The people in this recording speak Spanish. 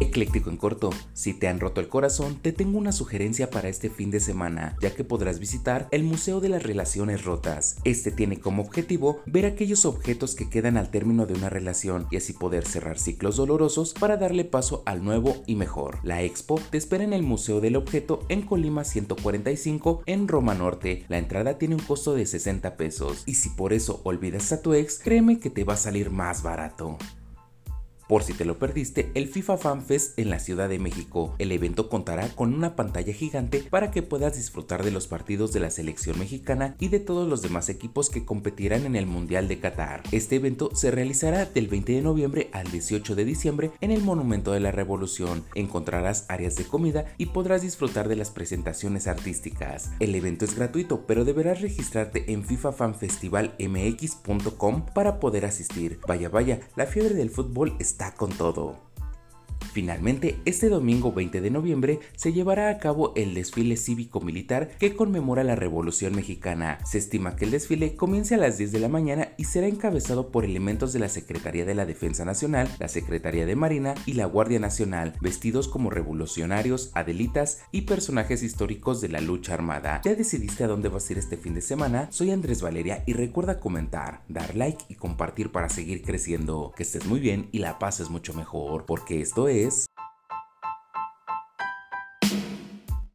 Ecléctico en corto, si te han roto el corazón, te tengo una sugerencia para este fin de semana, ya que podrás visitar el Museo de las Relaciones Rotas. Este tiene como objetivo ver aquellos objetos que quedan al término de una relación y así poder cerrar ciclos dolorosos para darle paso al nuevo y mejor. La expo te espera en el Museo del Objeto en Colima 145 en Roma Norte. La entrada tiene un costo de 60 pesos y si por eso olvidas a tu ex, créeme que te va a salir más barato. Por si te lo perdiste, el FIFA Fan Fest en la Ciudad de México. El evento contará con una pantalla gigante para que puedas disfrutar de los partidos de la selección mexicana y de todos los demás equipos que competirán en el Mundial de Qatar. Este evento se realizará del 20 de noviembre al 18 de diciembre en el Monumento de la Revolución. Encontrarás áreas de comida y podrás disfrutar de las presentaciones artísticas. El evento es gratuito, pero deberás registrarte en fifafanfestivalmx.com para poder asistir. Vaya, vaya, la fiebre del fútbol está está con todo. Finalmente, este domingo 20 de noviembre se llevará a cabo el desfile cívico-militar que conmemora la Revolución Mexicana. Se estima que el desfile comience a las 10 de la mañana y será encabezado por elementos de la Secretaría de la Defensa Nacional, la Secretaría de Marina y la Guardia Nacional, vestidos como revolucionarios, adelitas y personajes históricos de la lucha armada. ¿Ya decidiste a dónde vas a ir este fin de semana? Soy Andrés Valeria y recuerda comentar, dar like y compartir para seguir creciendo. Que estés muy bien y la pases mucho mejor, porque esto es inglês